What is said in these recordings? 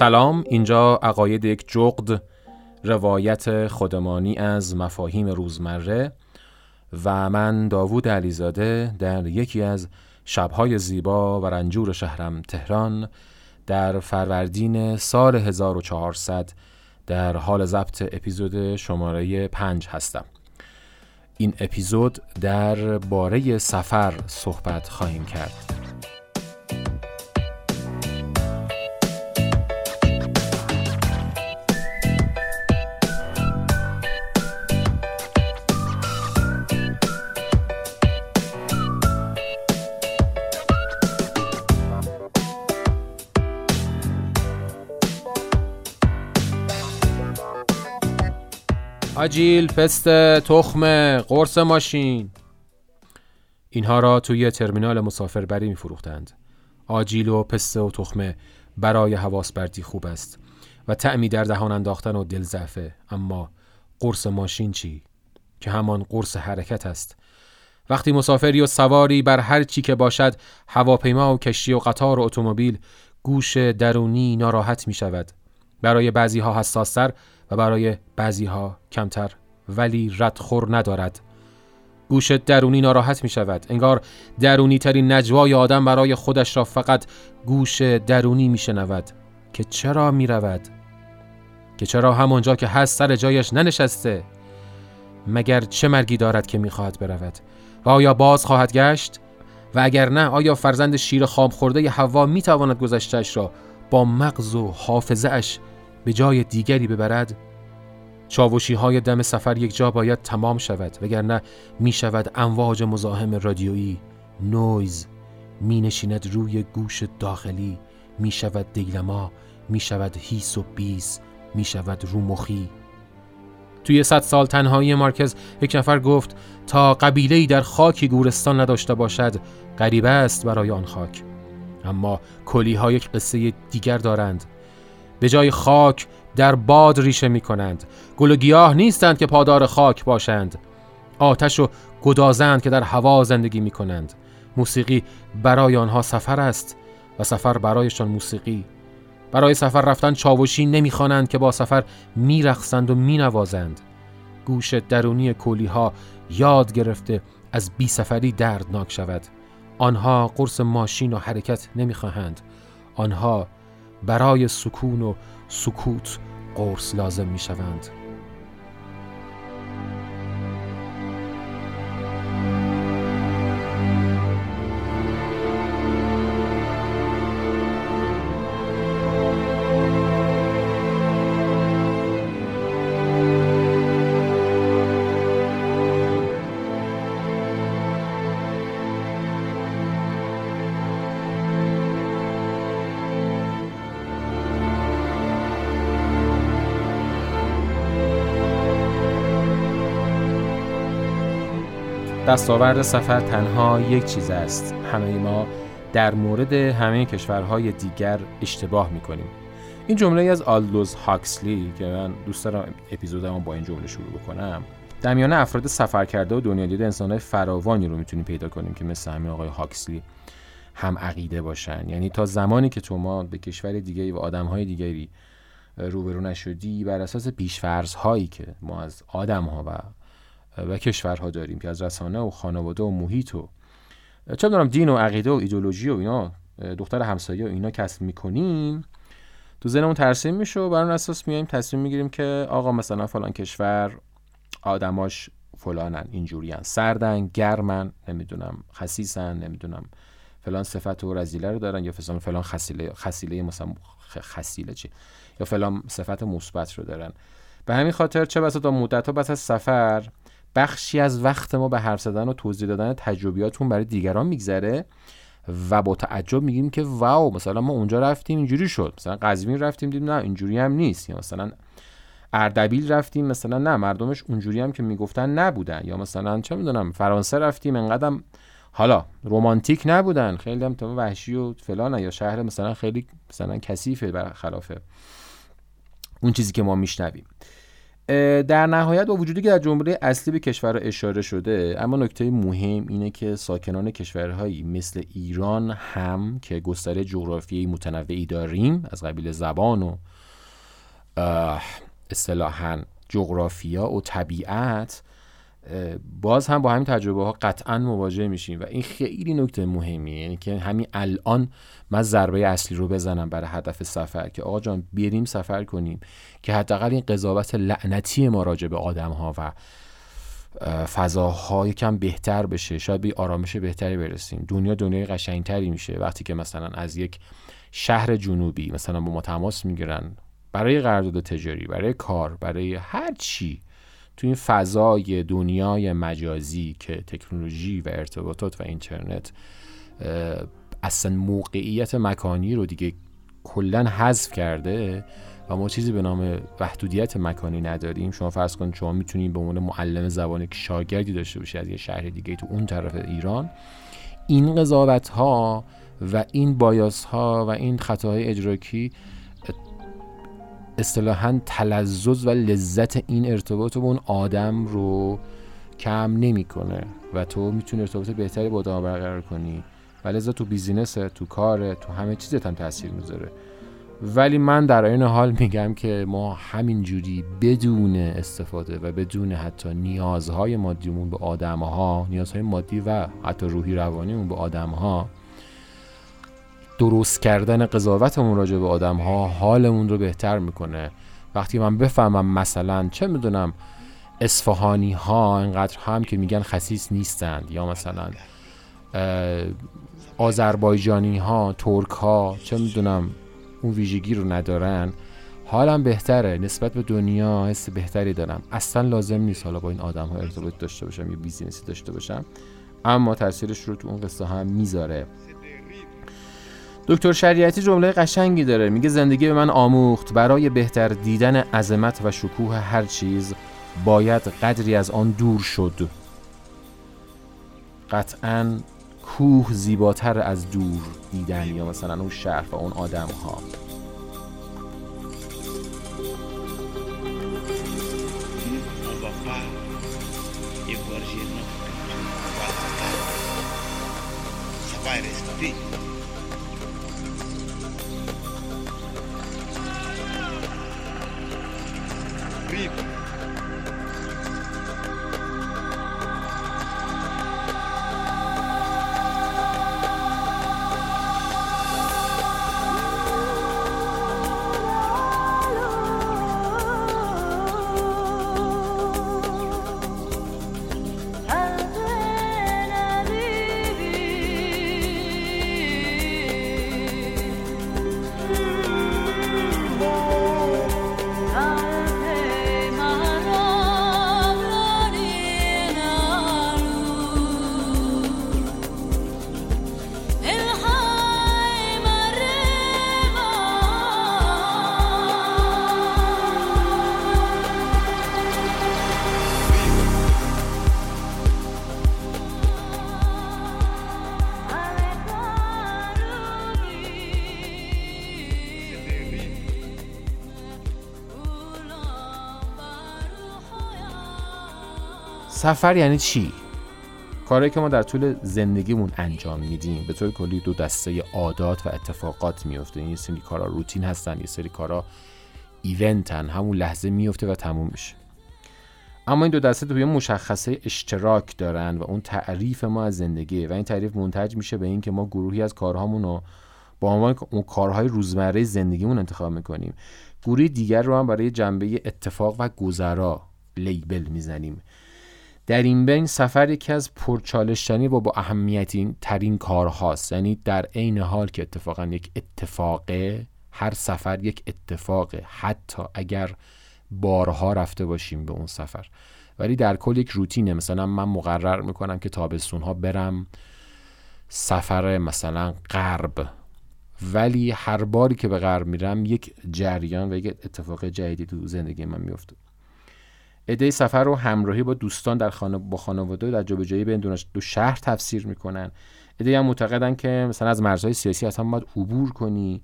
سلام. اینجا عقاید یک جغد روایت خودمانی از مفاهیم روزمره و من داوود علیزاده در یکی از شبهای زیبا و رنجور شهرم تهران در فروردین سال 1400 در حال ضبط اپیزود شماره 5 هستم. این اپیزود در باره سفر صحبت خواهیم کرد. آجیل، پست، تخم، قرص ماشین اینها را توی ترمینال مسافربری می فروختند. آجیل و پسته و تخمه برای حواس بردی خوب است و تعمی در دهان انداختن و دل زعفه اما قرص ماشین چی؟ که همان قرص حرکت است وقتی مسافری و سواری بر هر چی که باشد هواپیما و کشتی و قطار و اتومبیل گوش درونی ناراحت می شود برای بعضی ها حساستر و برای بعضی ها کمتر ولی ردخور ندارد. گوش درونی ناراحت می شود انگار درونی ترین نجوای آدم برای خودش را فقط گوش درونی می شنود که چرا می رود که چرا همانجا که هست سر جایش ننشسته؟ مگر چه مرگی دارد که می خواهد برود؟ و آیا باز خواهد گشت؟ و اگر نه آیا فرزند شیر خام خورده ی حوا می تواند گذشتهش را با مغز و حافظه اش به جای دیگری ببرد چاوشی های دم سفر یک جا باید تمام شود وگرنه می شود امواج مزاحم رادیویی. نویز می نشیند روی گوش داخلی می شود دیلما می شود هیس و بیس می شود رومخی. توی صد سال تنهایی مارکز یک نفر گفت تا قبیله در خاکی گورستان نداشته باشد غریبه است برای آن خاک. اما کلی ها یک قصه دیگر دارند. به جای خاک در باد ریشه می کنند گل و گیاه نیستند که پادار خاک باشند. آتش و گدازند که در هوا زندگی می کنند موسیقی برای آنها سفر است و سفر برایشان موسیقی. برای سفر رفتن چاوشی نمی‌خوانند که با سفر میرقصند و مینوازند. گوش درونی کولی ها یاد گرفته از بی سفری دردناک شود. آنها قرص ماشین و حرکت نمی‌خواهند. آنها برای سکون و سکوت قرص لازم می شوند. دستاورد سفر تنها یک چیز است. همه ما در مورد همه کشورهای دیگر اشتباه می‌کنیم. این جمله از آلدوز هاکسلی که من دوست دارم اپیزودمو با این جمله شروع بکنم در میان افراد سفر کرده و دنیا دیده انسانهای فراوانی رو می‌تونیم پیدا کنیم که مثل همین آقای هاکسلی هم عقیده باشن. یعنی تا زمانی که تو ما به کشور دیگری و آدمهای دیگری روبرو نشدی بر اساس پیشفرض هایی که ما از آدم ها و و کشورها داریم که از رسانه و خانواده و محیط و چه دارم دین و عقیده و ایدولوژی و اینا دختر همسایه و اینا کسب می‌کنیم. تو ذهنمون ترسیم میشه و بر اون اساس میایم تصمیم می‌گیریم که آقا مثلا فلان کشور آدماش فلانن اینجورین سردن گرمن نمی‌دونم خسیسن نمی‌دونم فلان صفت و رزیله رو دارن یا فلان فلان خسیله خسیله مثلا خسیله چی؟ یا فلان صفت مثبت رو دارن. به همین خاطر چه بسا تا مدت ها بس از سفر بخشی از وقت ما به حرف زدن و توضیح دادن تجربیاتون برای دیگران میگذره و با تعجب میگیم که واو مثلا ما اونجا رفتیم اینجوری شد. مثلا قزوین رفتیم دیدیم نه اینجوری هم نیست. یا مثلا اردبیل رفتیم مثلا نه مردمش اونجوری هم که می‌گفتن نبودن. یا مثلا چه می‌دونم فرانسه رفتیم انقدر حالا رومانتیک نبودن. خیلی هم وحشی و فلان یا شهر مثلا خیلی مثلا کثیفه برخلاف اون چیزی که ما میشنویم. در نهایت با وجودی که در جمله اصلی به کشور اشاره شده اما نکته مهم اینه که ساکنان کشورهایی مثل ایران هم که گستره جغرافیایی متنوعی داریم از قبیل زبان و اصطلاحا جغرافیا و طبیعت باز هم با همین تجربه ها قطعا مواجه میشیم و این خیلی نکته مهمیه یعنی که همین الان من ضربه اصلی رو بزنم برای هدف سفر که آقا جان بریم سفر کنیم که حداقل این قضاوت لعنتی ما راجع به آدم ها و فضاها یکم بهتر بشه شاید به آرامش بهتری برسیم. دنیا دنیای قشنگتری میشه. وقتی که مثلا از یک شهر جنوبی مثلا با ما تماس می‌گیرن برای قرارداد تجاری برای کار برای هر چی تو این فضای دنیای مجازی که تکنولوژی و ارتباطات و اینترنت اصلا موقعیت مکانی رو دیگه کلا حذف کرده و ما چیزی به نام محدودیت مکانی نداریم. شما فرض کنید شما می‌تونید به عنوان معلم زبان که شاگردی داشته باشید از یه شهر دیگه تو اون طرف ایران. این قضاوت ها و این بایاس ها و این خطاهای اجراکی اصطلاحا تلذذ و لذت این ارتباط با اون آدم رو کم نمی‌کنه. و تو می‌تونی ارتباط بهتری با آدم برقرار کنی. و لذا تو بیزینس تو کار تو همه چیزت هم تاثیر می‌ذاره. ولی من در این حال میگم که ما همینجوری بدون استفاده و بدون حتی نیازهای مادیمون به آدمها نیازهای مادی و حتی روحی روانیمون به آدمها درست کردن قضاوتمون راجع به آدم ها حالمون رو بهتر می‌کنه. وقتی من بفهمم مثلا چه می‌دونم اصفهانی ها انقدر هم که میگن خسیس نیستند یا مثلا آذربایجانی ها ترک ها چه می‌دونم اون ویژگی رو ندارن حالم بهتره. نسبت به دنیا حس بهتری دارم. اصلا لازم نیست حالا با این آدم ها ارتباط داشته باشم یا بیزینسی داشته باشم. اما تاثیرش رو تو اون قصه هم می‌ذاره. دکتر شریعتی جمله قشنگی داره. میگه زندگی به من آموخت. برای بهتر دیدن عظمت و شکوه هر چیز باید قدری از آن دور شد. قطعا کوه زیباتر از دور دیدن یا مثلا اون شهر و اون آدم ها سفر یعنی چی؟ کاری که ما در طول زندگیمون انجام میدیم. به طور کلی دو دسته عادات و اتفاقات میفته. یه سری کارا روتین هستن یه سری کارا ایونتن. همون لحظه میفته و تموم میشه. اما این دو دسته توی مشخصه اشتراک دارن و اون تعریف ما از زندگی و این تعریف منتج میشه به این که ما گروهی از کارهامون رو با عنوان اون کارهای روزمره زندگیمون انتخاب می‌کنیم. گروهی دیگر رو هم برای جنبه اتفاق و گذرا لیبل می‌زنیم. در این بین سفر یکی از پرچالشتنی و با اهمیتی ترین کارهاست. یعنی در عین حال که اتفاقا یک اتفاقه هر سفر یک اتفاقه حتی اگر بارها رفته باشیم به اون سفر. ولی در کل یک روتینه. مثلا من مقرر می‌کنم که تابستون ها برم سفر مثلا غرب. ولی هر باری که به غرب میرم یک جریان و یک اتفاق جدیدی تو زندگی من میفته ایده سفر رو همراهی با دوستان در خانه با خانواده در جابجایی بین دو شهر تفسیر می‌کنن. ایده هم معتقدن که مثلا از مرزهای سیاسی اصلا باید عبور کنی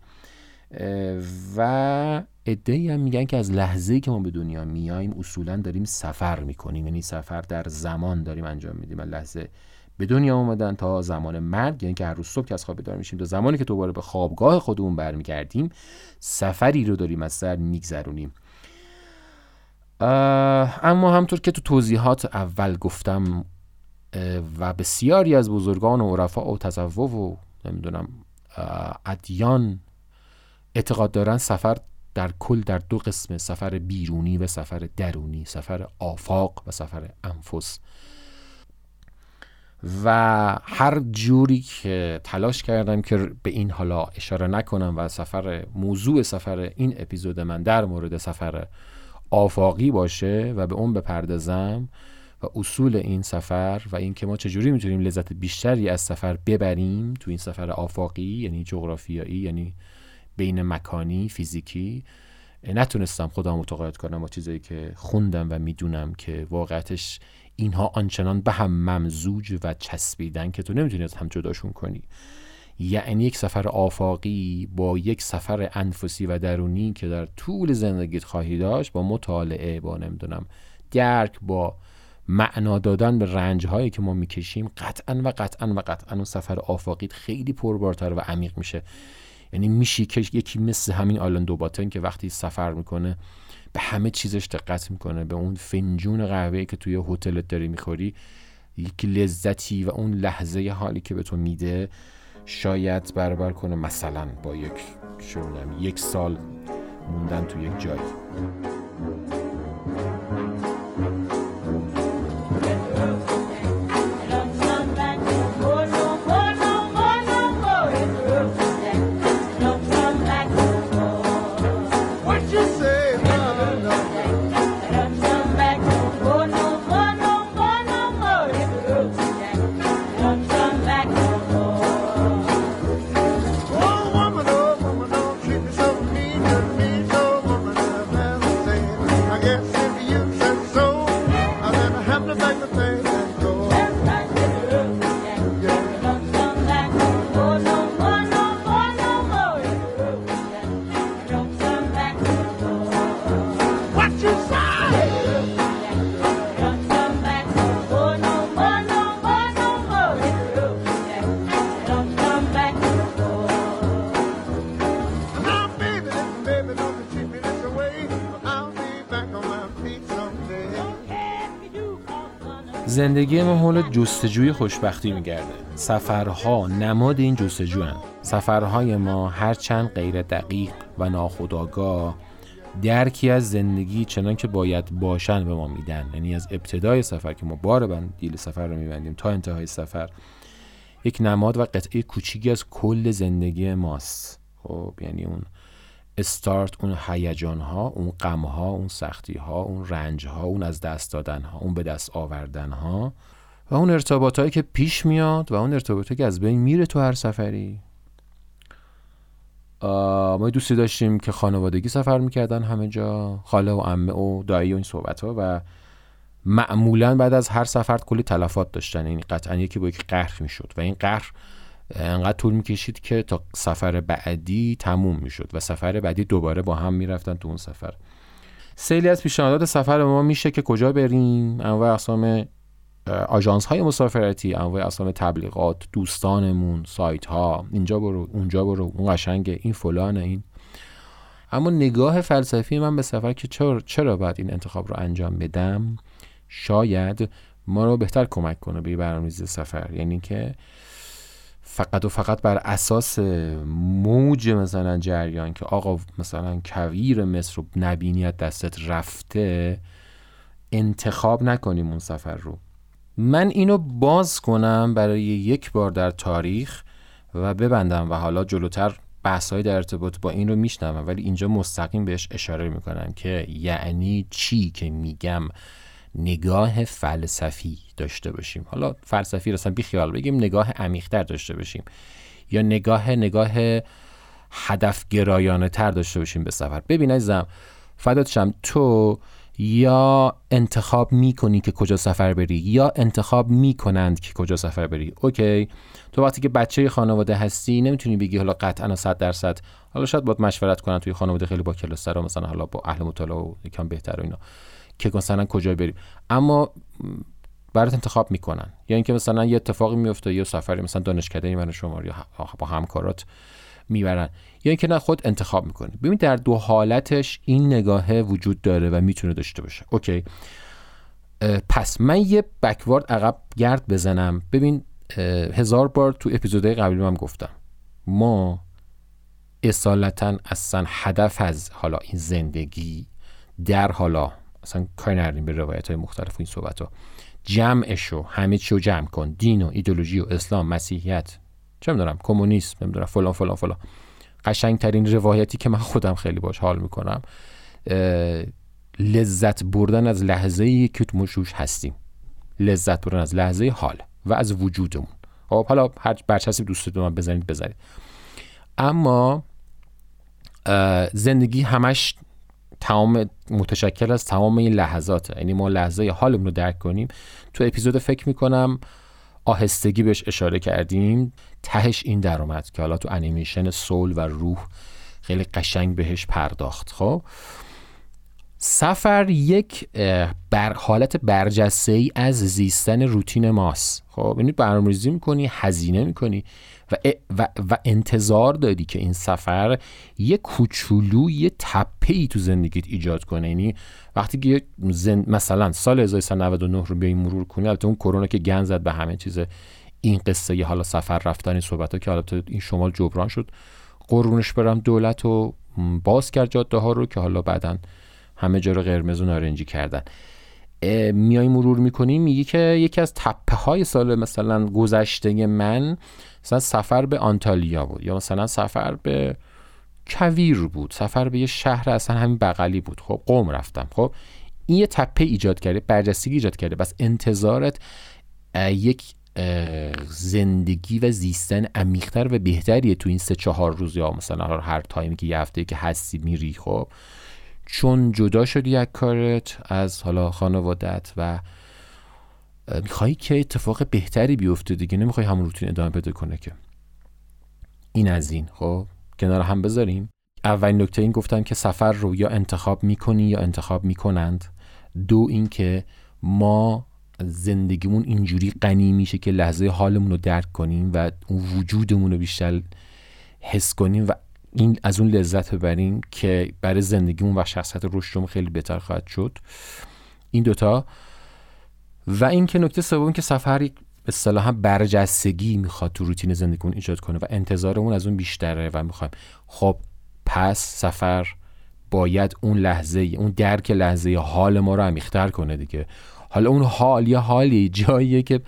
و ایده هم میگن که از لحظه که ما به دنیا میایم اصولا داریم سفر می‌کنیم. یعنی سفر در زمان داریم انجام میدیم. از لحظه به دنیا اومدن تا زمان مرگ یعنی که هر روز صبح که از خواب بیدار میشیم تا زمانی که دوباره به خوابگاه خودمون برمیگردیم سفری رو داریم از سر میگذرونیم. اما همطور که تو توضیحات اول گفتم و بسیاری از بزرگان و عرفا و تصوف و نمی‌دونم ادیان اعتقاد دارن سفر در کل در دو قسم سفر بیرونی و سفر درونی سفر آفاق و سفر انفس. و هر جوری که تلاش کردم که به این حالا اشاره نکنم و سفر موضوع سفر این اپیزود من در مورد سفر آفاقی باشه و به اون بپردازم و اصول این سفر و اینکه ما چجوری می‌تونیم لذت بیشتری از سفر ببریم تو این سفر آفاقی یعنی جغرافیایی یعنی بین مکانی فیزیکی نتونستم خودم متقاعد کنم با چیزایی که خوندم و می‌دونم که واقعتش اینها آنچنان به هم ممزوج و چسبیدن که تو نمی‌تونی از هم جداشون کنی. یعنی یک سفر آفاقی با یک سفر انفسی و درونی که در طول زندگیت خواهی داشت با مطالعه با نمی‌دونم درک با معنا دادن به رنج هایی که ما می‌کشیم قطعا و قطعا و قطعا اون سفر آفاقیت خیلی پربارتر و عمیق میشه. یعنی میشی که یکی مثل همین آلن دوباتن که وقتی سفر می‌کنه به همه چیزش دقت می‌کنه به اون فنجون قهوه که توی هتلت داری می‌خوری یک لذتی و اون لحظه حالی که به تو میده. شاید برابر کنه مثلا با یک یک سال موندن تو یک جایی. yeah. زندگی ما حول جستجوی خوشبختی میگرده. سفرها نماد این جستجو هم. سفرهای ما هرچند غیر دقیق و ناخودآگاه درکی از زندگی چنان که باید باشن به ما میدن. یعنی از ابتدای سفر که ما بار بند دیل سفر رو میبندیم تا انتهای سفر یک نماد و قطعه کوچیکی از کل زندگی ماست. خب یعنی اون استارت اون هیجان ها اون غم ها اون سختی ها اون رنج ها اون از دست دادن ها اون به دست آوردن ها و اون ارتباط هایی که پیش میاد و اون ارتباط که از بین میره تو هر سفری. ما دوستی داشتیم که خانوادگی سفر می‌کردن همه جا خاله و عمه و دایی و این صحبت ها و معمولا بعد از هر سفر کلی تلفات داشتن. این یعنی قطعا یکی با یک قهر می‌شد و این قهر انقدر طول می‌کشید که تا سفر بعدی تموم می‌شد و سفر بعدی دوباره با هم می‌رفتن تو اون سفر. سیلی از پیشنهادات سفر ما میشه که کجا بریم؟ انواع اقسام آژانس های مسافرتی انواع اقسام تبلیغات دوستانمون سایت ها اینجا برو اونجا برو اون قشنگه این فلانه این. اما نگاه فلسفی من به سفر که چرا چرا باید این انتخاب رو انجام بدم؟ شاید ما رو بهتر کمک کنه به برنامه‌ریزی سفر. یعنی که فقط و فقط بر اساس موج مثلا جریان که آقا مثلا کویر مصر رو نبینیت دستت رفته انتخاب نکنیم اون سفر رو. من اینو باز کنم برای یک بار در تاریخ و ببندم و حالا جلوتر بحثهایی در ارتباط با این رو میشنوم. ولی اینجا مستقیم بهش اشاره می‌کنم که یعنی چی که میگم. نگاه فلسفی داشته باشیم. حالا فلسفی رو بی خیال بگیم نگاه عمیقتر داشته باشیم. یا نگاه نگاه هدف گرایانه تر داشته باشیم به سفر. ببین عزیزم فدات تو یا انتخاب می‌کنی که کجا سفر بری یا انتخاب می‌کنند که کجا سفر بری. اوکی؟ تو وقتی که بچه خانواده هستی نمی‌تونی بگی حالا قطعا 100 درصد. حالا شاید باید مشورت کنن توی خانواده خیلی با کلاس مثلا حالا با اهل مطالعه و یکم بهتر و اینا. که مثلا کجا بریم. اما برات انتخاب می‌کنن. یا اینکه مثلا یه اتفاقی میفته یا سفری مثلا دانشکده من شما یا با همکارات می‌برن. یا اینکه نه خود انتخاب می‌کنی. ببین در دو حالتش این نگاهه وجود داره و می‌تونه داشته باشه. اوکی. پس من یه بکوارد عقب گرد بزنم. ببین هزار بار تو اپیزودهای قبلی هم گفتم. ما اصالتا اصلا هدف از حالا این زندگی در حالا اصلا کاری نردیم به روایت های مختلف و این صحبت ها جمعشو همه چی رو جمع کن. دین و ایدولوژی و اسلام مسیحیت چه می‌دونم کمونیسم نمی‌دونم فلان فلان فلان. قشنگترین روایتی که من خودم خیلی باش حال می‌کنم لذت بردن از لحظه ای که تو مشوش هستیم. لذت بردن از لحظه حال و از وجودمون. خب حالا هر برچسب دوست من بزنید بزنید اما زندگی همش تمام متشکل از تمام این لحظات یعنی ما لحظه حالمون رو درک کنیم. تو اپیزود فکر می‌کنم آهستگی بهش اشاره کردیم. تهش این در اومد که حالا تو انیمیشن سول و روح خیلی قشنگ بهش پرداخت. خب؟ سفر یک بر حالت برجسته ای از زیستن روتین ماست. خب؟ یعنی برنامه‌ریزی می‌کنی هزینه می‌کنی. و, و, و انتظار داری که این سفر یه کوچولو یه تپه ای تو زندگیت ایجاد کنه. یعنی وقتی که مثلا سال 1399 رو بیای مرور کنی البته اون کرونا که گن زد به همه چیز این قصه یه حالا سفر رفتن این صحبت ها که حالا این شمال جبران شد. قرونش برم دولت و باز کرد جاده ها رو که حالا بعدا همه جا رو قرمز و نارنجی کردن. میای مرور می‌کنی میگی که یکی از تپه های سال مثلا گذشته من مثلا سفر به آنتالیا بود یا مثلا سفر به کویر بود سفر به یه شهر اصلا همین بغلی بود. خب قوم رفتم. خب این یه تپه ایجاد کرده برجستگی ایجاد کرده. بس انتظارت یک زندگی و زیستن عمیقتر و بهتریه تو این سه چهار روز. یا مثلا هر تایمی که یه هفته که هستی میری. خب چون جدا شدی یک کارت از حالا خانوادت و میخوایی که اتفاق بهتری بیفته دیگه؟ نمی‌خوای همون روتین ادامه بده کنه که. این از این خب؟ کنار هم بذاریم. اولین نکته این گفتم که سفر رو یا انتخاب می‌کنی یا انتخاب می‌کنند. دو اینکه ما زندگیمون اینجوری غنی میشه که لحظه حالمون رو درک کنیم و اون وجودمون رو بیشتر حس کنیم و این از اون لذت ببریم که برای زندگیمون و شخصیت رشدمون خیلی بهتر خواهد شد. این دوتا. و اینکه نکته سوم که سفر اصطلاحا برجستگی می‌خواد تو روتین زندگیمون ایجاد کنه و انتظارمون از اون بیشتره و می‌خوایم. خب پس سفر باید اون لحظه اون درک لحظه حال ما رو عمیق‌تر کنه دیگه. حالا اون حال یا حالی جاییه که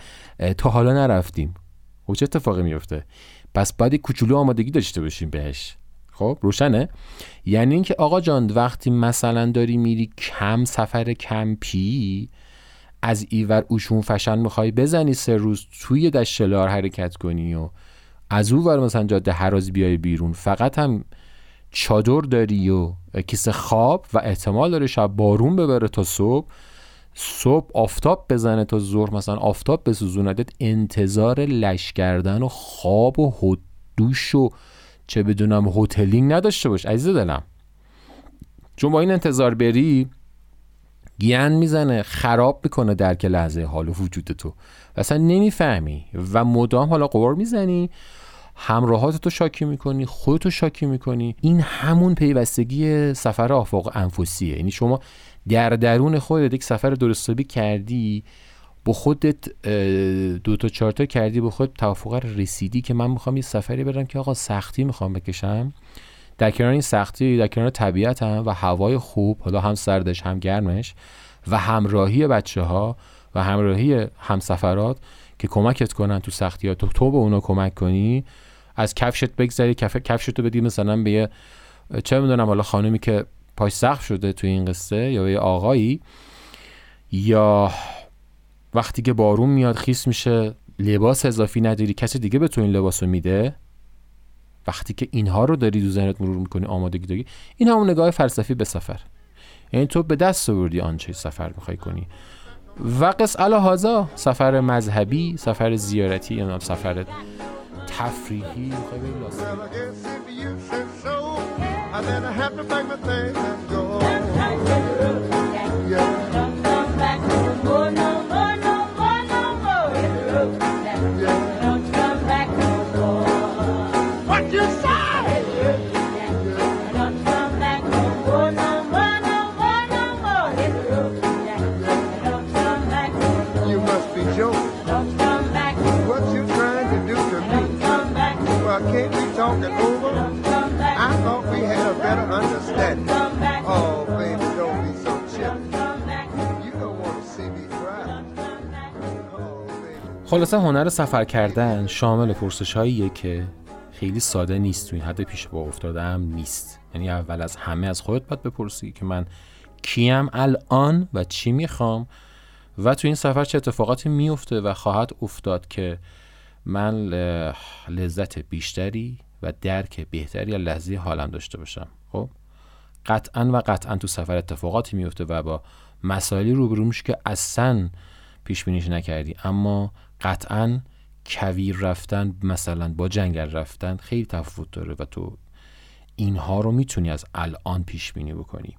تا حالا نرفتیم. خب چه اتفاقی میفته پس باید کوچولو آمادگی داشته باشیم بهش. خب روشنه؟ یعنی اینکه آقا جان وقتی مثلا داری میری کم سفر کمپی از ایور اوشون فشن می‌خوای بزنی سه روز توی دشتلار حرکت کنی و از او ور مثلا جاده هراز بیای بیرون فقط هم چادر داری و کیسه خواب و احتمال داره شب بارون ببره تا صبح. صبح آفتاب بزنه تا ظهر مثلا آفتاب بسوزوندت انتظار لش کردن و خواب و دوش و چه بدونم هتلینگ نداشته باش عزیز دلم. چون با این انتظار بری گیان می‌زنه خراب می‌کنه درک لحظه حال و وجود تو. و اصلا نمی‌فهمی. و مدام حالا قور می‌زنی همراهات تو شاکی می‌کنی خودتو شاکی می‌کنی. این همون پیوستگی سفر آفاق انفسیه. یعنی شما در درون خودت یک سفر درستابی کردی با خودت دو تا چهار تا کردی با خود توافق رسیدی که من می‌خوام یه سفری برم که آقا سختی می‌خوام بکشم. در کنار این سختی در کنار طبیعت هم و هوای خوب حالا هم سردش هم گرمش و همراهی بچه ها و همراهی همسفرات که کمکت کنن تو سختی ها تو, تو به اونا کمک کنی از کفشت بگذری کف کفشتو بدی مثلا به یه چه می‌دونم حالا خانمی که پاش سخت شده تو این قصه یا به یه آقایی یا وقتی که بارون میاد خیس میشه لباس اضافی نداری کسی دیگه به تو این لباس میده؟ وقتی که اینها رو داری دو ذهنت مرور می‌کنی آمادگی داری این همون نگاه فلسفی به سفر. یعنی تو به دست آوردی آنچه سفر می‌خوای کنی. و قص هازا سفر مذهبی سفر زیارتی یا سفر تفریحی می‌خوای خلاصه هنر سفر کردن شامل پرسش هاییه که خیلی ساده نیست. تو این حد پیش با افتاده نیست. یعنی اول از همه از خودت باید بپرسی که من کیم الان و چی می‌خوام و تو این سفر چه اتفاقاتی میفته و خواهد افتاد که من لذت بیشتری و درک بهتری از لحظه حالم داشته باشم. خب؟ قطعا و قطعا تو سفر اتفاقاتی میفته و با مسائلی روبرو میشه که اصلا پیش بینیش نکردی. اما قطعا کویر رفتن مثلا با جنگل رفتن خیلی تفاوت داره و تو اینها رو می‌تونی از الان پیش بینی بکنی.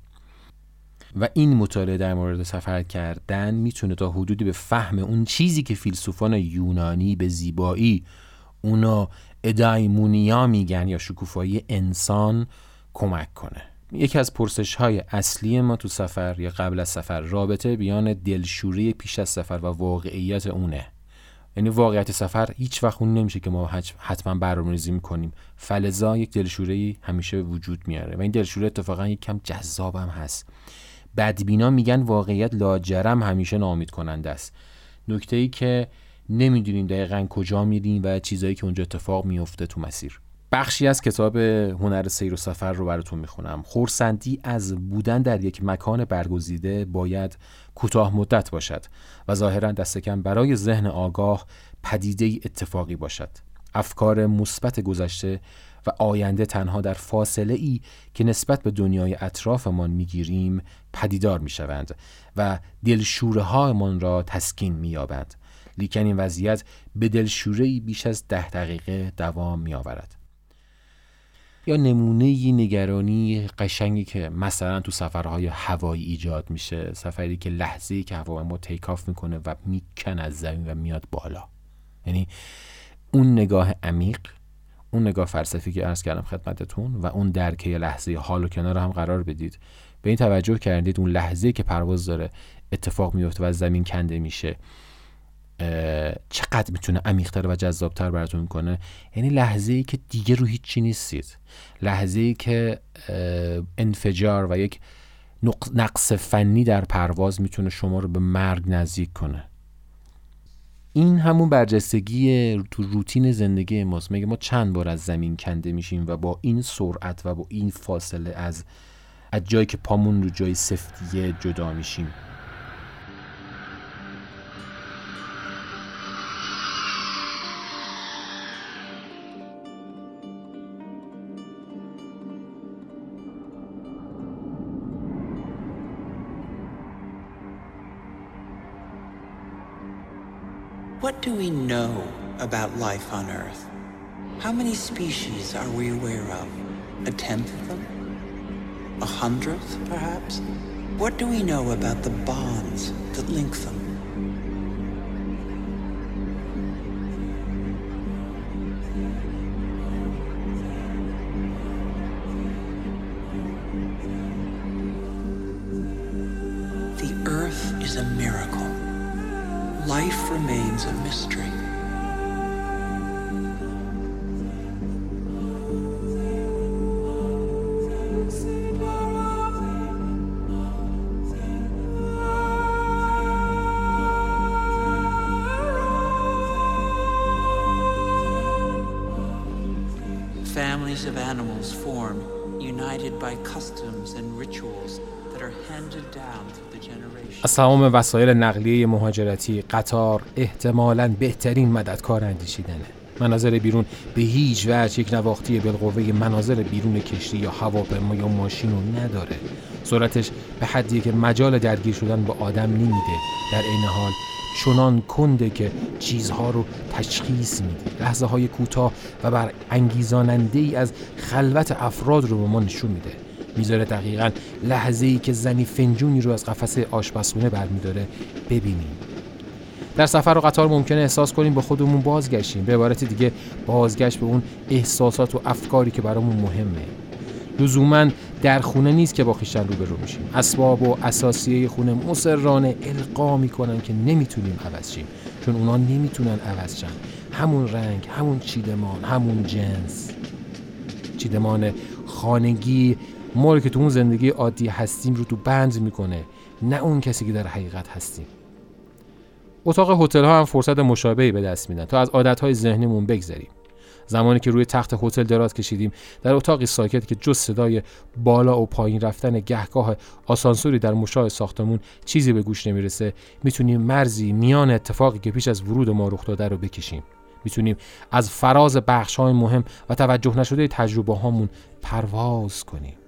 و این مطالعه در مورد سفر کردن می‌تونه تا حدودی به فهم اون چیزی که فیلسوفان یونانی به زیبایی اونا ادایمونیا میگن یا شکوفایی انسان کمک کنه. یکی از پرسش های اصلی ما تو سفر یا قبل از سفر رابطه بیان دلشوری پیش از سفر و واقعیت اونه. یعنی واقعیت سفر هیچ وقت اون نمیشه که ما حتما برنامه‌ریزی می‌کنیم. فلزا یک دلشوره همیشه وجود میاره و این دلشوره اتفاقا یک کم جذابم هست. بدبینا میگن واقعیت لاجرم همیشه نامید کننده است. نکته ای که نمی‌دونیم دقیقا کجا میریم و چیزایی که اونجا اتفاق میفته تو مسیر. بخشی از کتاب هنر سیر و سفر رو براتون می‌خونم. خورسندی از بودن در یک مکان برگزیده باید کوتاه مدت باشد و ظاهرا دست کم برای ذهن آگاه پدیده اتفاقی باشد. افکار مثبت گذشته و آینده تنها در فاصله ای که نسبت به دنیای اطرافمان می‌گیریم پدیدار می‌شوند و دلشوره هایمان را تسکین مییابند. لیکن این وضعیت به دلشوره بیش از ده دقیقه دوام میآورد. یا نمونه نگرانی قشنگی که مثلا تو سفرهای هوایی ایجاد میشه؟ سفری که لحظه که هواپیما تیکاف می‌کنه و میکن از زمین و میاد بالا. یعنی اون نگاه عمیق اون نگاه فلسفی که ارز کردم خدمتتون و اون درکه لحظه حال و کنار هم قرار بدید. به این توجه کردید اون لحظه که پرواز داره اتفاق میفته و زمین کنده میشه. چقدر می‌تونه عمیقتر و جذابتر براتون کنه؟ یعنی لحظه ای که دیگه رو هیچی نیستید. لحظه ای که انفجار و یک نقص فنی در پرواز می‌تونه شما رو به مرگ نزدیک کنه. این همون برجستگی تو روتین زندگی ماست. مگه ما چند بار از زمین کنده میشیم و با این سرعت و با این فاصله از از جایی که پامون رو جای سفتیه جدا میشیم. Do we know about life on Earth? How many species are we aware of? A tenth of them? A hundredth, perhaps? What do we know about the bonds that link them? Animals form, united by customs and rituals از تمام وسایل نقلیه مهاجرتی قطار احتمالا بهترین مددکار اندیشیدنه. مناظر بیرون به هیچ وجه یک نواختی بالقوه مناظر بیرون کشتی یا هواپیما یا ماشین رو نداره. سرعتش به حدیه که مجال درگیر شدن با آدم نمیده. در این حال چنان کنده که چیزها رو تشخیص میده لحظه های کوتاه و بر انگیزاننده ای از خلوت افراد رو به ما نشون میده. می‌ذاره دقیقا لحظه ای که زنی فنجونی رو از قفسه آشپزخونه برمیداره. ببینیم. در سفر و قطار ممکنه احساس کنیم به خودمون بازگشتیم. به عبارت دیگه بازگشت به اون احساسات و افکاری که برامون مهمه. لزوما در خونه نیست که با خیشتن روبرو میشیم. اسباب و اساسیه خونه مصرانه القا می‌کنن که نمی‌تونیم عوض شیم. چون اونا نمی‌تونن عوض شن. همون رنگ همون چیدمان همون جنس. چیدمان خانگی ما که تو اون زندگی عادی هستیم رو تو بند می‌کنه. نه اون کسی که در حقیقت هستیم. اتاق هتل ها هم فرصت مشابهی به دست میدن تا از عادت های ذهنمون بگذریم. زمانی که روی تخت هتل دراز کشیدیم در اتاقی ساکت که جز صدای بالا و پایین رفتن گهگاه آسانسوری در مشاه ساختمون چیزی به گوش نمی‌رسه می‌تونیم مرزی میان اتفاقی که پیش از ورود ما رخ داده رو بکشیم. می‌تونیم از فراز بخش های مهم و توجه نشده تجربه هامون پرواز کنیم.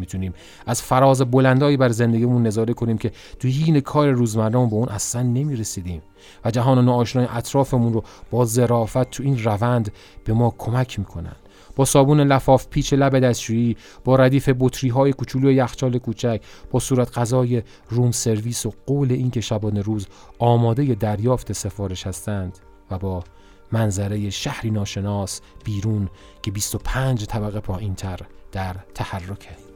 می‌تونیم. از فراز بلندایی بر زندگیمون نظاره کنیم که تو هین کار روزمرهمون به اون اصلا نمی‌رسیدیم و جهان ناآشنای اطرافمون رو با ظرافت تو این روند به ما کمک می‌کنن. با صابون لفاف پیچ لب دستشویی با ردیف بطری های کوچولو یخچال کوچک با صورت غذای روم سرویس و قول اینکه شبانه روز آماده دریافت سفارش هستند و با منظره شهری ناشناس بیرون که 25 طبقه پایین تر در تحرکه.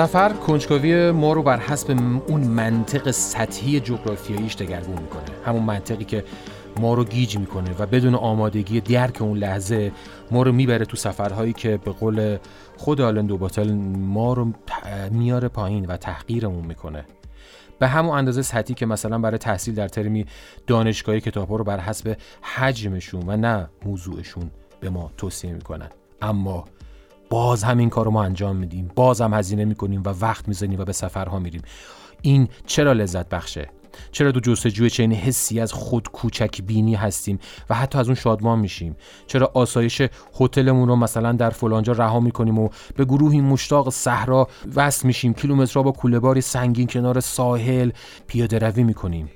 سفر کنجکاوی ما رو بر حسب اون منطق سطحی جغرافیاییش دگرگون می‌کنه. همون منطقی که ما رو گیج می‌کنه و بدون آمادگی درک اون لحظه ما رو می‌بره تو سفرهایی که به قول خود آلن دوباتل ما رو میاره پایین و تحقیرمون می‌کنه. به همون اندازه سطحی که مثلا برای تحصیل در ترمی دانشگاهی کتاب رو بر حسب حجمشون و نه موضوعشون به ما توصیه می‌کنن. اما باز هم این کار رو ما انجام میدیم. باز هم هزینه می‌کنیم و وقت می‌زنیم و به سفرها میریم. این چرا لذت بخشه؟ چرا دو جستجوی چنین حسی از خود کوچک بینی هستیم و حتی از اون شادمان میشیم؟ چرا آسایش هتلمون رو مثلا در فلانجا رها می‌کنیم و به گروهی مشتاق صحرا وصل میشیم کیلومترها با کولهباری سنگین کنار ساحل پیاده روی می‌کنیم؟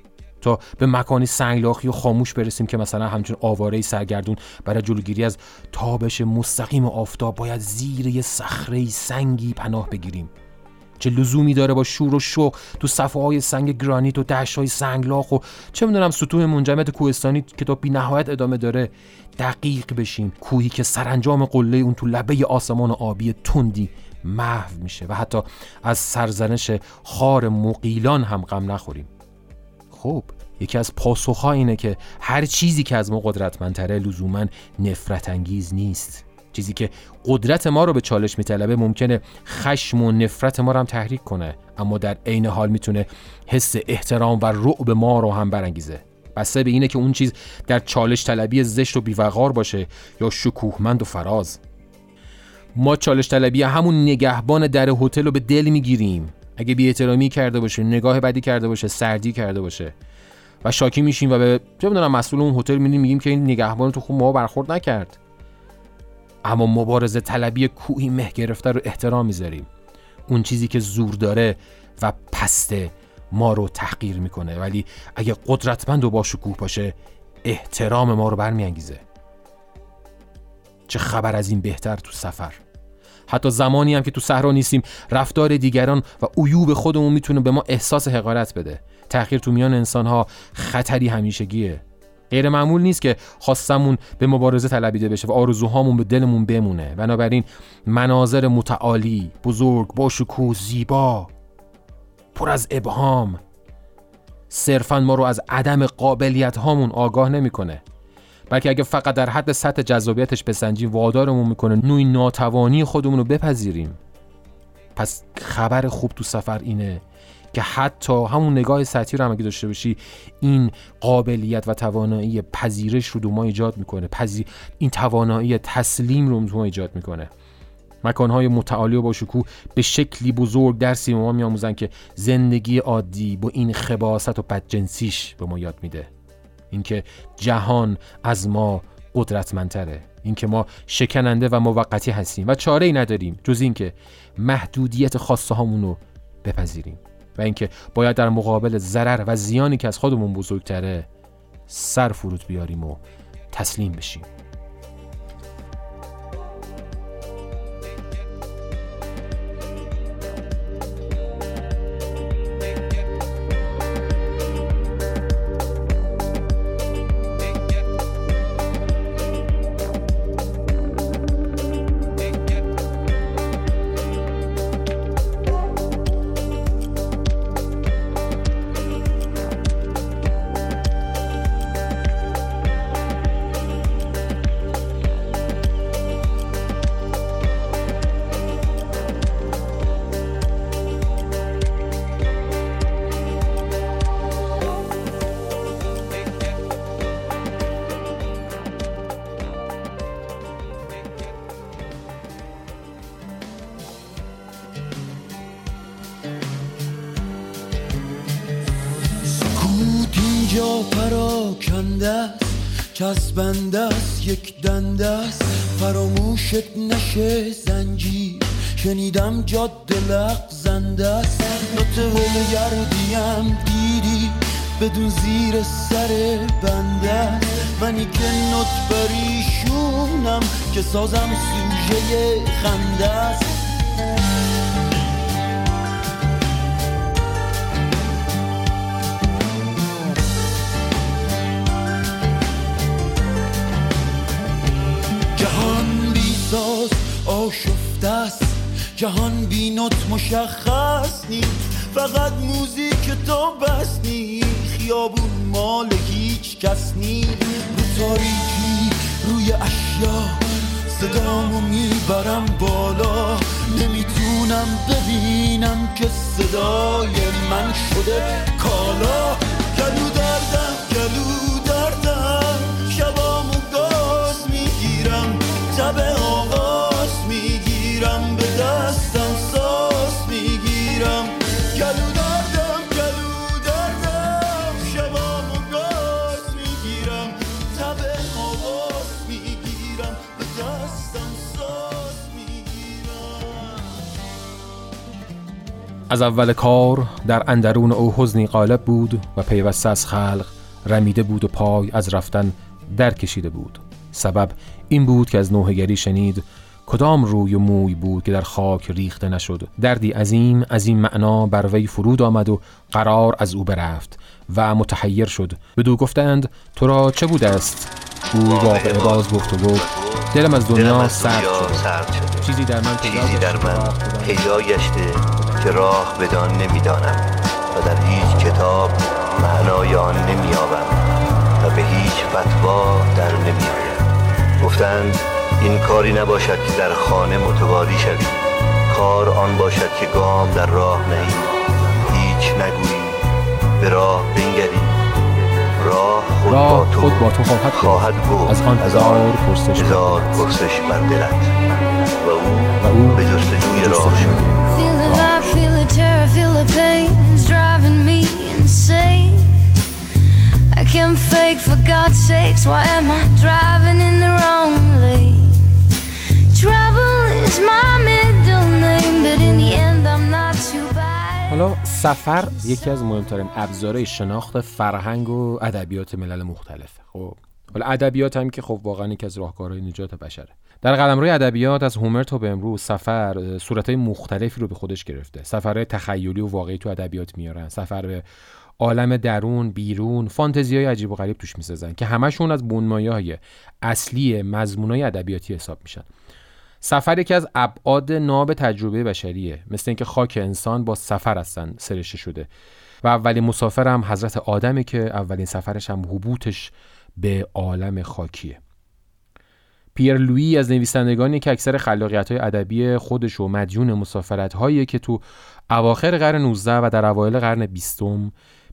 تا به مکانی سنگلاخی و خاموش برسیم که مثلا همچون آواره سرگردون برای جلوگیری از تابش مستقیم آفتاب باید زیر یه صخره سنگی پناه بگیریم. چه لزومی داره با شور و شوق تو صفحه های سنگ گرانیت و دشت های سنگلاخ و چه می‌دونم سطوح منجمد کوهستانی که تا بی نهایت ادامه داره دقیق بشیم. کوهی که سرانجام قله اون تو لبه آسمان آبی تندی محو میشه و حتی از سرزنش خار مقیلان هم غم نخوریم. خب یکی از پاسخها اینه که هر چیزی که از ما قدرتمندتره لزوما نفرت انگیز نیست. چیزی که قدرت ما رو به چالش میطلبه ممکنه خشم و نفرت ما رو هم تحریک کنه اما در عین حال می‌تونه حس احترام و رعب ما رو هم برانگیزه. بسته به اینه که اون چیز در چالش طلبی زشت و بیوقار باشه یا شکوهمند و فراز. ما چالش طلبی همون نگهبان در هتل رو به دل می‌گیریم. اگه بی احترامی کرده باشه نگاه بدی کرده باشه سردی کرده باشه. و شاکی میشیم و به چه می‌دونم مسئول اون هتل میریم میگیم که این نگهبان تو خوب ما برخورد نکرد. اما مبارزه طلبی کوهی مه گرفته رو احترام می‌ذاریم. اون چیزی که زور داره و پسته ما رو تحقیر می‌کنه. ولی اگه قدرتمند و با شکوه باشه احترام ما رو برمیانگیزه. چه خبر از این بهتر تو سفر؟ حتی زمانی هم که تو صحرا نیستیم رفتار دیگران و عیوب خودمون می‌تونه به ما احساس حقارت بده. تأخیر تو میان انسانها خطری همیشگیه. غیر معمول نیست که خواستمون به مبارزه طلبیده بشه و آرزوهامون به دلمون بمونه. بنابراین مناظر متعالی بزرگ با شکوه زیبا پر از ابهام صرفا ما رو از عدم قابلیت هامون آگاه نمی‌کنه. بلکه اگه فقط در حد سطح جذابیتش بسنجیم وادارمون می‌کنه نوعی ناتوانی خودمون رو بپذیریم. پس خبر خوب تو سفر اینه که حتی همون نگاه سطحی رو هم اگه داشته باشی این قابلیت و توانایی پذیرش رو دو ما ایجاد می‌کنه. پذیر... این توانایی تسلیم رو دو ما ایجاد می‌کنه. مکانهای متعالی و با شکوه به شکلی بزرگ درسی به ما میآموزن که زندگی عادی با این خباست و بدجنسیش به ما یاد میده. اینکه جهان از ما قدرتمندتره اینکه ما شکننده و موقتی هستیم و چاره ای نداریم جز اینکه محدودیت خاصه رو بپذیریم و اینکه باید در مقابل ضرر و زیانی که از خودمون بزرگتره سر فرود بیاریم و تسلیم بشیم. فراموشت نشه زنجیر شنیدم جاده لغزنده است. نوت گردیم دیدی. بدون زیر سر بنده منی که نوت بریشونم. که سازم سوژه خنده است. جهان بینات مشخص نیست. فقط موزیک تو بس خیابون مال هیچ کس نیست. رو تاریکی روی اشیا صدامو می‌برم بالا. نمی‌تونم ببینم که صدای من شده کالا. از اول کار در اندرون او حزنی غالب بود و پیوسته از خلق رمیده بود و پای از رفتن در کشیده بود. سبب این بود که از نوهگری شنید کدام روی و موی بود که در خاک ریخته نشد. دردی عظیم از این معنا بر وی فرود آمد و قرار از او برفت و متحیر شد. بدو گفتند تو را چه بود است؟ او واقع باز گفت و گفت دلم از دنیا سرد شد. چیزی در من پیدا گشته. که راه بدان نمی‌دانم و در هیچ کتاب معنای آن نمییابم و به هیچ فتوا در نمیآیم. گفتند این کاری نباشد که در خانه متواری شوی کار آن باشد که گام در راه نهی هیچ نگویی به راه بنگری راه خود, با, تو خود با تو خواهد, خواهد بود از آن هزار پرسش, پرسش بر دلت. و او, و او به جستجوی راه شد. Can fake for God's sakes. Why am I driving in the wrong lane? Trouble is my middle name, but in the end I'm not too bad. حالا سفر یکی از مهمترین ابزارهای شناخت فرهنگ و ادبیات ملل مختلفه. خب حالا ادبیات هم که خب واقعا یکی از راهکارهای نجات بشره. در قلمرو ادبیات از هومر تا به امروز سفر صورتهای مختلفی رو به خودش گرفته. سفرهای تخیلی و واقعی تو ادبیات میارن. سفر به عالم درون بیرون فانتزی های عجیب و غریب توش می‌سازن که همشون از بنمایه های اصلی مضمون های ادبیاتی حساب میشن. سفر یکی از ابعاد ناب تجربه بشریه. مثل اینکه خاک انسان با سفر هستن سرشته شده. و اولین مسافر هم حضرت آدمه که اولین سفرش هم حبوتش به عالم خاکیه. پیر لویی از نویسندگانی که اکثر خلاقیت های ادبی خودش و مدیون مسافرت هایی که تو اواخر قرن 19 و در اوایل قرن 20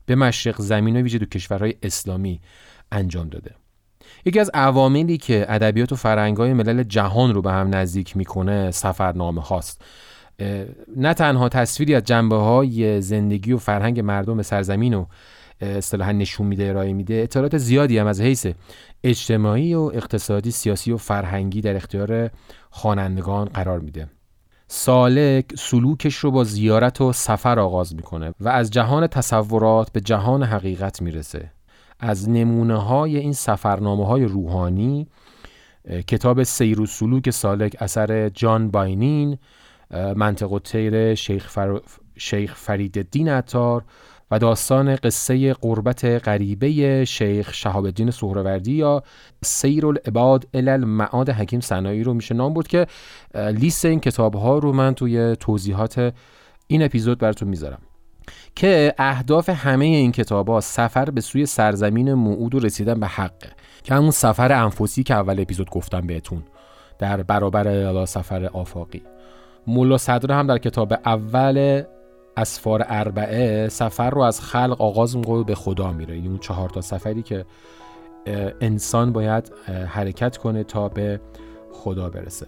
به مشرق زمین و ویژه دو کشورهای اسلامی انجام داده. یکی از عواملی که ادبیات و فرهنگ‌های ملل جهان رو به هم نزدیک می‌کنه سفرنامه هاست. نه تنها تصویری از جنبه های زندگی و فرهنگ مردم سرزمین و اصطلاحا نشون میده ارائه میده. اطلاعات زیادی هم از حیث اجتماعی و اقتصادی سیاسی و فرهنگی در اختیار خوانندگان قرار میده. سالک سلوکش رو با زیارت و سفر آغاز می‌کنه و از جهان تصورات به جهان حقیقت می‌رسه. از نمونه های این سفرنامه های روحانی کتاب سیر و سلوک سالک اثر جان باینین منطق و تیر شیخ, فر... شیخ فرید الدین عطار و داستان قصه قربت غریبه شیخ شهاب الدین سهروردی یا سیر العباد الال معاد حکیم سنایی رو میشه نام بود که لیست این کتاب ها رو من توی توضیحات این اپیزود براتون می‌ذارم. که اهداف همه این کتاب ها سفر به سوی سرزمین موعود و رسیدن به حقه که همون سفر انفسی که اول اپیزود گفتم بهتون. در برابر سفر آفاقی. مولا صدر هم در کتاب اول اسفار اربعه سفر رو از خلق آغاز می‌کنه به خدا میره. یعنی اون چهار تا سفری که انسان باید حرکت کنه تا به خدا برسه.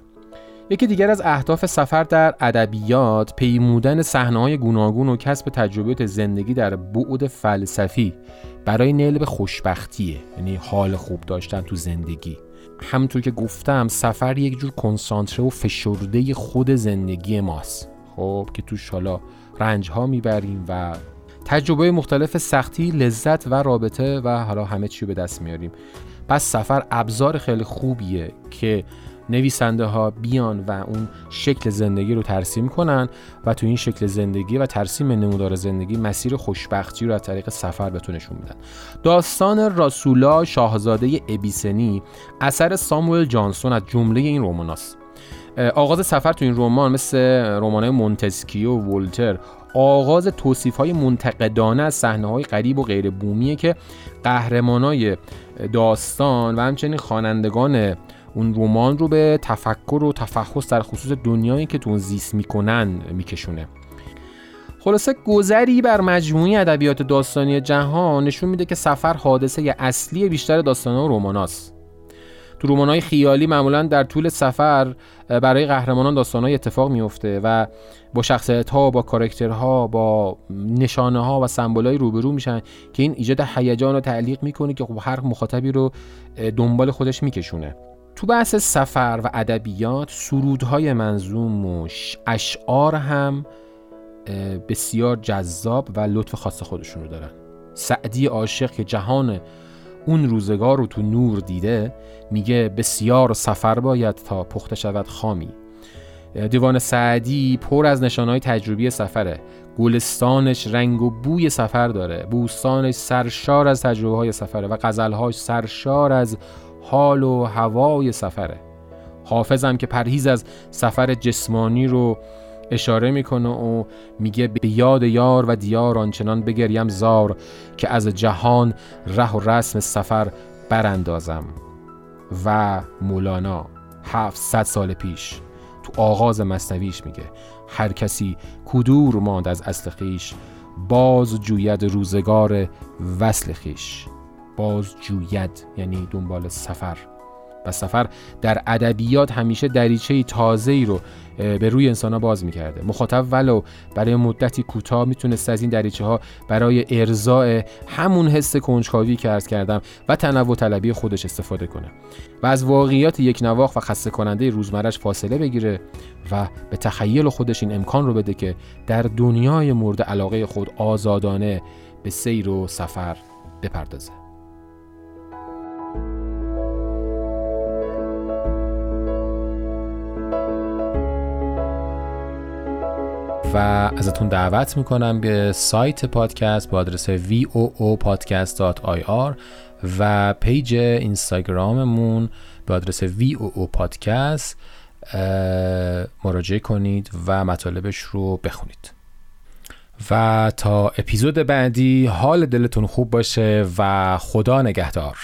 یکی دیگر از اهداف سفر در ادبیات پیمودن صحنه‌های گوناگون و کسب تجربیات زندگی در بعد فلسفی برای نیل به خوشبختیه یعنی حال خوب داشتن تو زندگی. همونطور که گفتم سفر یک جور کنسانتره و فشرده خود زندگی ماست. خب که توش حالا رنج ها می‌بریم و تجربه مختلف سختی لذت و رابطه و حالا همه چی به دست میاریم. پس سفر ابزار خیلی خوبیه که نویسنده ها بیان و اون شکل زندگی رو ترسیم کنن و تو این شکل زندگی و ترسیم نمودار زندگی مسیر خوشبختی رو از طریق سفر بهتونشون میدن. داستان راسولا شاهزاده ابیسنی اثر ساموئل جانسون از جمله این روماناست آغاز سفر تو این رمان مثل رمان مونتسکیو و ولتر. آغاز توصیف های منتقدانه از صحنه های غریب و غیر بومیه که قهرمان های داستان و همچنین خوانندگان اون رمان رو به تفکر و تفحص در خصوص دنیایی که تو اون زیست می‌کنن میکشونه. خلاصه گذری بر مجموعی ادبیات داستانی جهان نشون میده که سفر حادثه اصلی بیشتر داستان و رماناست تو های خیالی معمولا در طول سفر برای قهرمانان های اتفاق میفته و با شخصیت ها با کارکترها با نشانه ها و سمبول های روبرو میشن که این ایجاد هیجان رو تعلیق می‌کنه که خب هر مخاطبی رو دنبال خودش میکشونه. تو بحث سفر و ادبیات سرودهای منظوم و اشعار هم بسیار جذاب و لطف خاص خودشون رو دارن. سعدی عاشق که جهان اون روزگار رو تو نور دیده میگه بسیار سفر باید تا پخته شود خامی. دیوان سعدی پر از نشانهای تجربی سفره. گلستانش رنگ و بوی سفر داره. بوستانش سرشار از تجربه های سفره و غزلهاش سرشار از حال و هوای سفره. حافظم که پرهیز از سفر جسمانی رو اشاره می‌کنه و میگه به یاد یار و دیار آنچنان بگریم زار که از جهان ره و رسم سفر براندازم. و مولانا 700 سال پیش تو آغاز مصنویش میگه هر کسی کدور ماند از اصل خیش باز جوید روزگار وصل خیش. باز جوید یعنی دنبال سفر. و سفر در ادبیات همیشه دریچه تازه ای رو به روی انسان ها باز می‌کرده. مخاطب ولو برای مدتی کوتاه می‌تونست از این دریچه ها برای ارزای همون حس کنجکاوی که ارز کردم و تنوع طلبی خودش استفاده کنه و از واقعیات یک نواخ و خسته کننده روزمرش فاصله بگیره و به تخیل خودش این امکان رو بده که در دنیای مورد علاقه خود آزادانه به سیر و سفر بپردازه. و ازتون دعوت می‌کنم به سایت پادکست با آدرس voopodcast.ir و پیج اینستاگراممون به آدرس VOO پادکست مراجعه کنید و مطالبش رو بخونید. و تا اپیزود بعدی حال دلتون خوب باشه و خدا نگهدار.